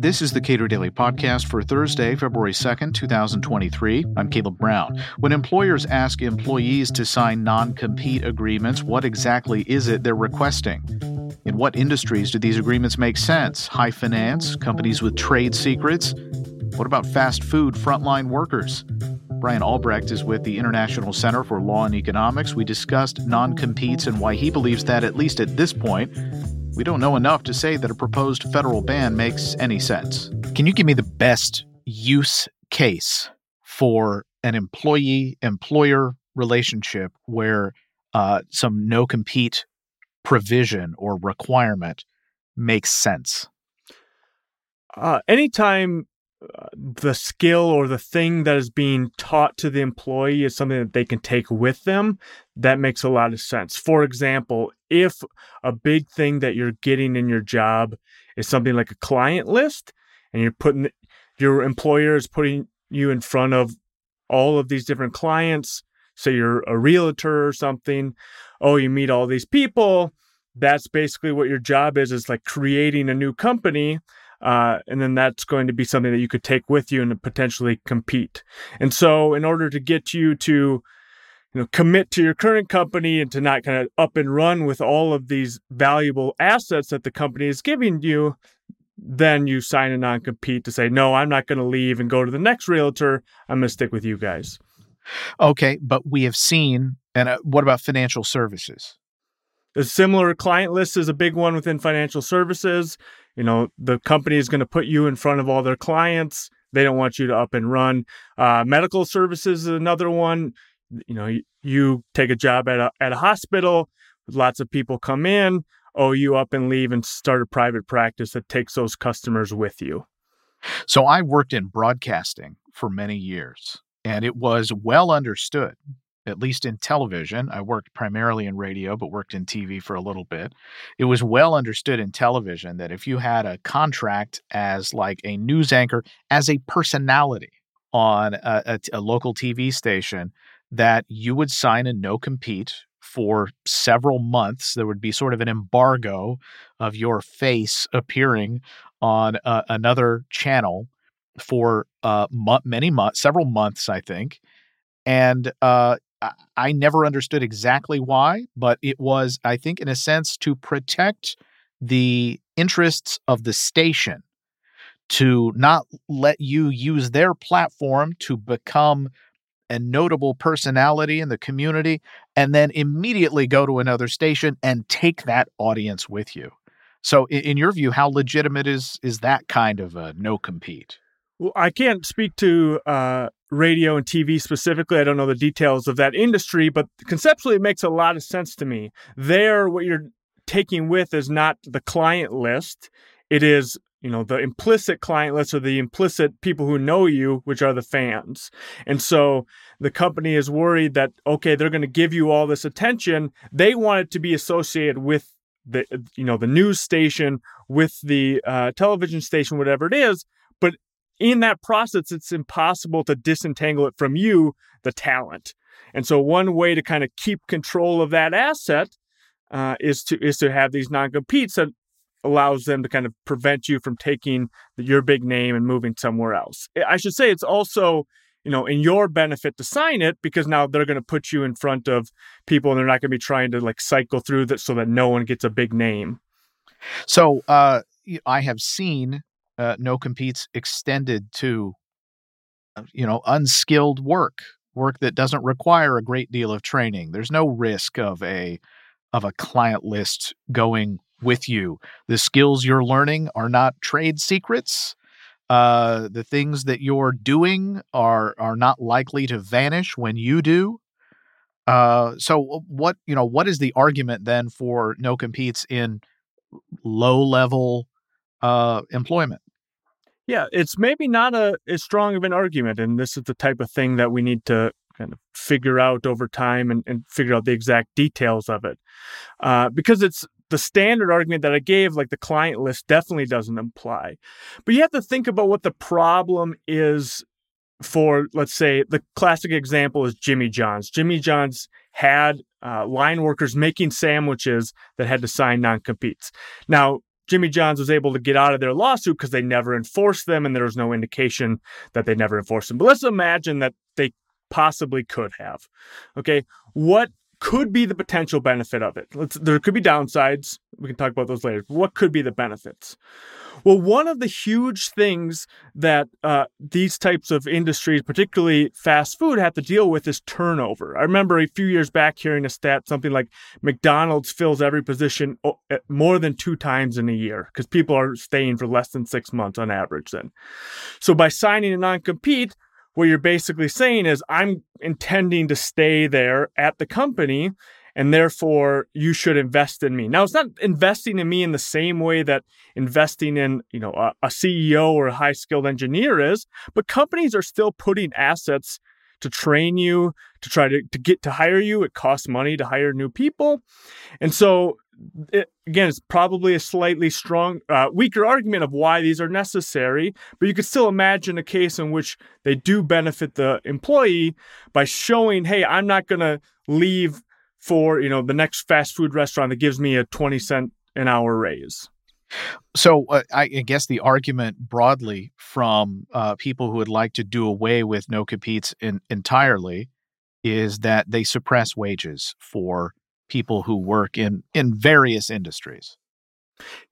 This is the Cato Daily Podcast for Thursday, February 2nd, 2023. I'm Caleb Brown. When employers ask employees to sign non compete agreements, what exactly is it they're requesting? In what industries do these agreements make sense? High finance, companies with trade secrets? What about fast food frontline workers? Brian Albrecht is with the International Center for Law and Economics. We discussed non competes and why he believes that, at least at this point, we don't know enough to say that a proposed federal ban makes any sense. Can you give me the best use case for an employee employer relationship where uh, some no compete provision or requirement makes sense? Uh, anytime the skill or the thing that is being taught to the employee is something that they can take with them, that makes a lot of sense. For example, if a big thing that you're getting in your job is something like a client list, and you're putting your employer is putting you in front of all of these different clients, say you're a realtor or something, oh, you meet all these people. That's basically what your job is, is like creating a new company uh, and then that's going to be something that you could take with you and potentially compete. And so, in order to get you to, you know, commit to your current company and to not kind of up and run with all of these valuable assets that the company is giving you, then you sign a non compete to say, no, I'm not going to leave and go to the next realtor. I'm going to stick with you guys. Okay, but we have seen, and uh, what about financial services? A similar client list is a big one within financial services. You know, the company is going to put you in front of all their clients. They don't want you to up and run. Uh, medical services is another one. You know, you, you take a job at a, at a hospital, lots of people come in, oh, you up and leave and start a private practice that takes those customers with you. So I worked in broadcasting for many years, and it was well understood at least in television. I worked primarily in radio, but worked in TV for a little bit. It was well understood in television that if you had a contract as like a news anchor, as a personality on a, a, a local TV station, that you would sign a no compete for several months. There would be sort of an embargo of your face appearing on uh, another channel for uh, many months, several months, I think. And uh, I never understood exactly why, but it was, I think, in a sense, to protect the interests of the station, to not let you use their platform to become a notable personality in the community and then immediately go to another station and take that audience with you. So, in, your view, how legitimate is is that kind of a no compete? Well, I can't speak to uh, radio and TV specifically. I don't know the details of that industry, but conceptually, it makes a lot of sense to me. There, what you're taking with is not the client list; it is you know the implicit client list or the implicit people who know you which are the fans and so the company is worried that okay they're going to give you all this attention they want it to be associated with the you know the news station with the uh, television station whatever it is but in that process, it's impossible to disentangle it from you, the talent. And so, one way to kind of keep control of that asset uh, is to is to have these non competes that allows them to kind of prevent you from taking your big name and moving somewhere else. I should say it's also you know in your benefit to sign it because now they're going to put you in front of people and they're not going to be trying to like cycle through that so that no one gets a big name. So uh, I have seen uh, no competes extended to uh, you know unskilled work work that doesn't require a great deal of training. There's no risk of a of a client list going with you. The skills you're learning are not trade secrets. Uh, the things that you're doing are are not likely to vanish when you do. Uh, so what you know what is the argument then for no competes in low level uh, employment yeah, it's maybe not a as strong of an argument, and this is the type of thing that we need to kind of figure out over time and, and figure out the exact details of it, uh, because it's the standard argument that I gave, like the client list, definitely doesn't imply. But you have to think about what the problem is for, let's say, the classic example is Jimmy John's. Jimmy John's had uh, line workers making sandwiches that had to sign non competes. Now, Jimmy John's was able to get out of their lawsuit because they never enforced them and there was no indication that they never enforced them. But let's imagine that they possibly could have. Okay. What could be the potential benefit of it? Let's, there could be downsides. We can talk about those later. What could be the benefits? Well, one of the huge things that uh, these types of industries, particularly fast food, have to deal with is turnover. I remember a few years back hearing a stat something like McDonald's fills every position more than two times in a year because people are staying for less than six months on average then. So by signing a non compete, what you're basically saying is, I'm intending to stay there at the company and therefore you should invest in me. Now it's not investing in me in the same way that investing in, you know, a, a CEO or a high-skilled engineer is, but companies are still putting assets to train you, to try to, to get to hire you. It costs money to hire new people. And so it, again, it's probably a slightly strong, uh, weaker argument of why these are necessary, but you could still imagine a case in which they do benefit the employee by showing, hey, I'm not going to leave for you know the next fast food restaurant that gives me a 20 cent an hour raise. So uh, I guess the argument broadly from uh, people who would like to do away with no competes in, entirely is that they suppress wages for people who work in in various industries.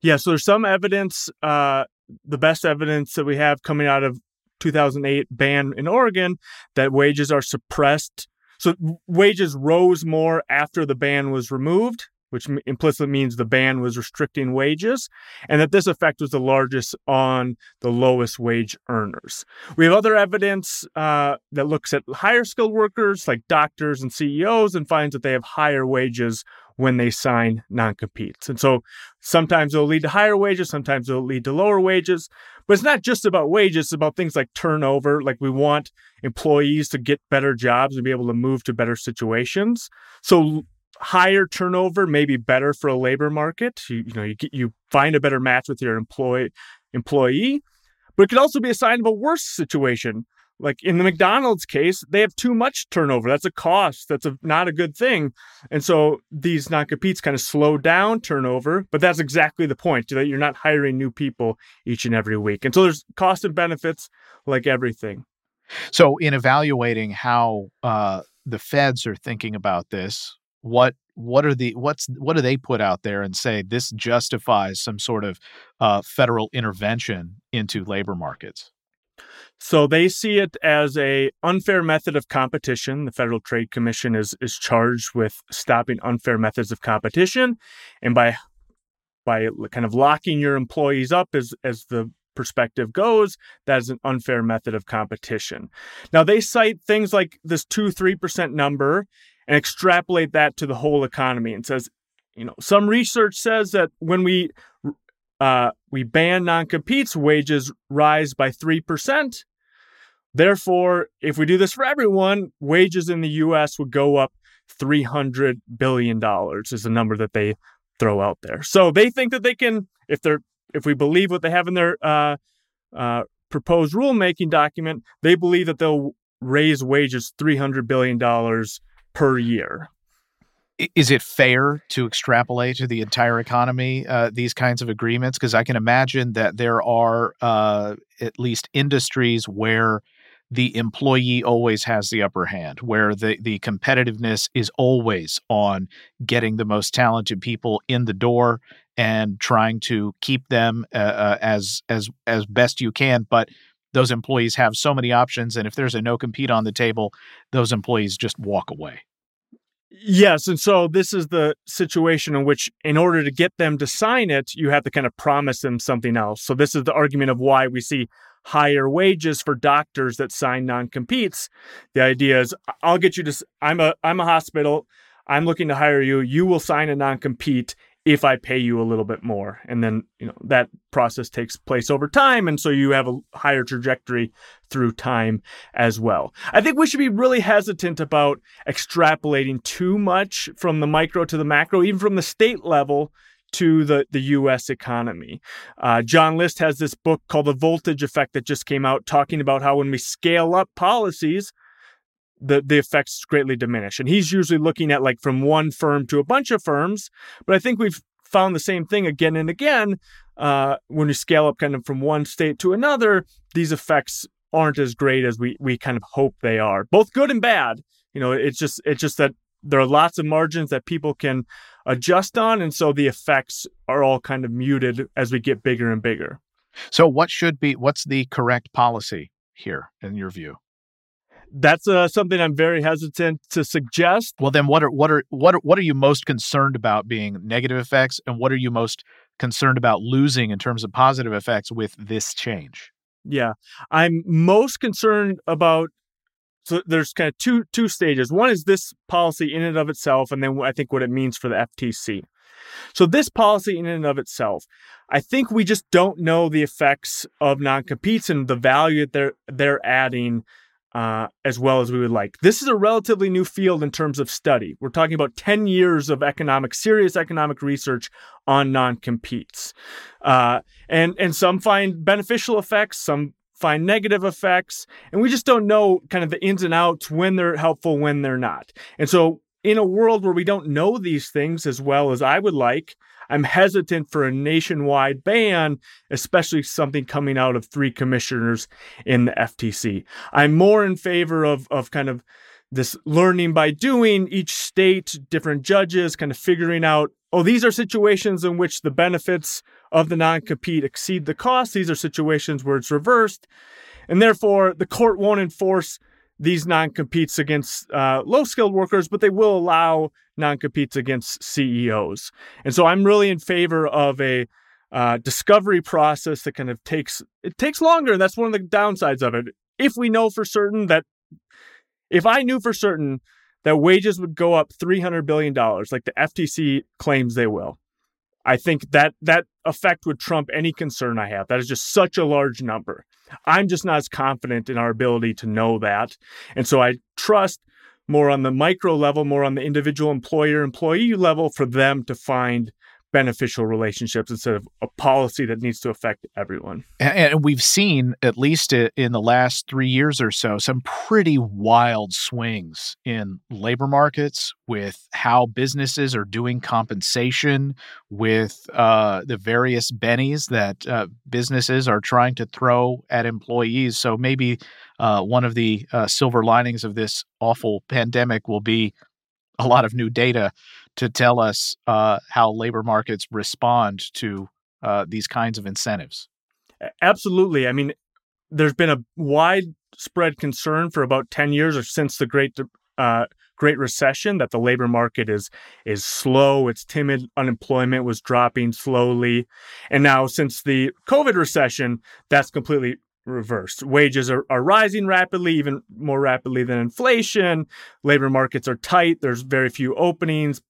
Yeah, so there's some evidence. Uh, the best evidence that we have coming out of 2008 ban in Oregon that wages are suppressed so wages rose more after the ban was removed, which implicitly means the ban was restricting wages, and that this effect was the largest on the lowest wage earners. We have other evidence uh, that looks at higher skilled workers like doctors and CEOs and finds that they have higher wages when they sign non competes. And so sometimes it'll lead to higher wages, sometimes it'll lead to lower wages. But it's not just about wages, it's about things like turnover. Like we want employees to get better jobs and be able to move to better situations. So higher turnover may be better for a labor market. You, you know, you you find a better match with your employee employee, but it could also be a sign of a worse situation like in the McDonald's case, they have too much turnover. That's a cost. That's a, not a good thing. And so these non competes kind of slow down turnover, but that's exactly the point that you're not hiring new people each and every week. And so there's cost and benefits like everything. So, in evaluating how uh, the feds are thinking about this, what what are the what's what do they put out there and say this justifies some sort of uh, federal intervention into labor markets? So they see it as a unfair method of competition. The Federal Trade Commission is is charged with stopping unfair methods of competition, and by by kind of locking your employees up as as the perspective goes, that is an unfair method of competition. Now they cite things like this two three percent number and extrapolate that to the whole economy and says, you know, some research says that when we uh, we ban non competes, wages rise by 3%. Therefore, if we do this for everyone, wages in the US would go up $300 billion, is the number that they throw out there. So they think that they can, if they're, if we believe what they have in their uh, uh, proposed rulemaking document, they believe that they'll raise wages $300 billion per year is it fair to extrapolate to the entire economy uh, these kinds of agreements? Because I can imagine that there are uh, at least industries where the employee always has the upper hand, where the, the competitiveness is always on getting the most talented people in the door and trying to keep them uh, uh as as as best you can. But those employees have so many options, and if there's a no compete on the table, those employees just walk away. Yes. And so this is the situation in which, in order to get them to sign it, you have to kind of promise them something else. So this is the argument of why we see higher wages for doctors that sign non-competes. The idea is I'll get you to I'm a I'm a hospital, I'm looking to hire you, you will sign a non-compete if I pay you a little bit more. And then, you know, that process takes place over time. And so you have a higher trajectory through time as well. I think we should be really hesitant about extrapolating too much from the micro to the macro, even from the state level to the, the US economy. Uh, John List has this book called The Voltage Effect that just came out, talking about how when we scale up policies, the the effects greatly diminish. And he's usually looking at like from one firm to a bunch of firms. But I think we've found the same thing again and again. uh, when we scale up kind of from one state to another, these effects aren't as great as we we kind of hope they are. Both good and bad. You know, it's just it's just that there are lots of margins that people can adjust on, and so the effects are all kind of muted as we get bigger and bigger. So, what should be what's the correct policy here in your view? That's uh, something I'm very hesitant to suggest. Well, then, what are what are what are, what are you most concerned about being negative effects, and what are you most concerned about losing in terms of positive effects with this change? Yeah, I'm most concerned about. So there's kind of two two stages. One is this policy in and of itself, and then I think what it means for the FTC. So this policy in and of itself, I think we just don't know the effects of non-competes and the value that they're they're adding uh, as well as we would like. This is a relatively new field in terms of study. We're talking about 10 years of economic, serious economic research on non-competes. Uh, and, and some find beneficial effects, some find negative effects, and we just don't know kind of the ins and outs when they're helpful, when they're not. And so in a world where we don't know these things as well as I would like, I'm hesitant for a nationwide ban, especially something coming out of three commissioners in the FTC. I'm more in favor of, of kind of this learning by doing, each state, different judges kind of figuring out, oh, these are situations in which the benefits of the non compete exceed the costs. These are situations where it's reversed. And therefore, the court won't enforce these non competes against uh, low skilled workers, but they will allow non competes against CEOs. And so I'm really in favor of a uh, discovery process that kind of takes it takes longer. And that's one of the downsides of it. If we know for certain that, if I knew for certain that wages would go up $300 billion, like the FTC claims they will, I think that that effect would trump any concern I have. That is just such a large number. I'm just not as confident in our ability to know that. And so I trust more on the micro level, more on the individual employer employee level for them to find beneficial relationships instead of a policy that needs to affect everyone. And we've seen, at least in the last three years or so, some pretty wild swings in labor markets with how businesses are doing compensation, with uh, the various bennies that uh, businesses are trying to throw at employees. So maybe uh, one of the uh, silver linings of this awful pandemic will be a lot of new data to tell us uh, how labor markets respond to uh, these kinds of incentives. Absolutely. I mean, there's been a widespread concern for about 10 years or since the Great uh, Great Recession that the labor market is is slow, it's timid, unemployment was dropping slowly, and now since the COVID recession, that's completely reversed. Wages are, are rising rapidly, even more rapidly than inflation. Labor markets are tight. There's very few openings.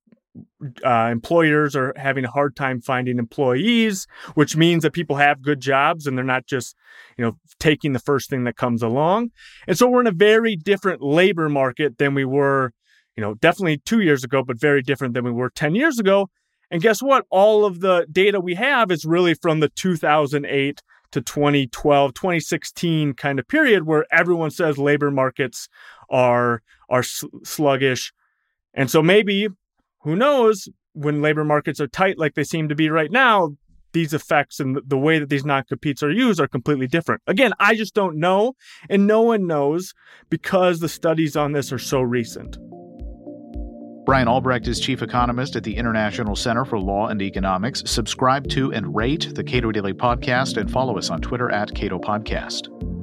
Uh, employers are having a hard time finding employees, which means that people have good jobs and they're not just, you know, taking the first thing that comes along. And so we're in a very different labor market than we were, you know, definitely two years ago, but very different than we were 10 years ago. And guess what? All of the data we have is really from the 2008 to 2012, 2016 kind of period where everyone says labor markets are are sluggish. And so maybe who knows when labor markets are tight like they seem to be right now, these effects and the way that these non-competes are used are completely different. Again, I just don't know and no one knows because the studies on this are so recent. Brian Albrecht is chief economist at the International Center for Law and Economics. Subscribe to and rate the Cato Daily Podcast and follow us on Twitter at Cato Podcast.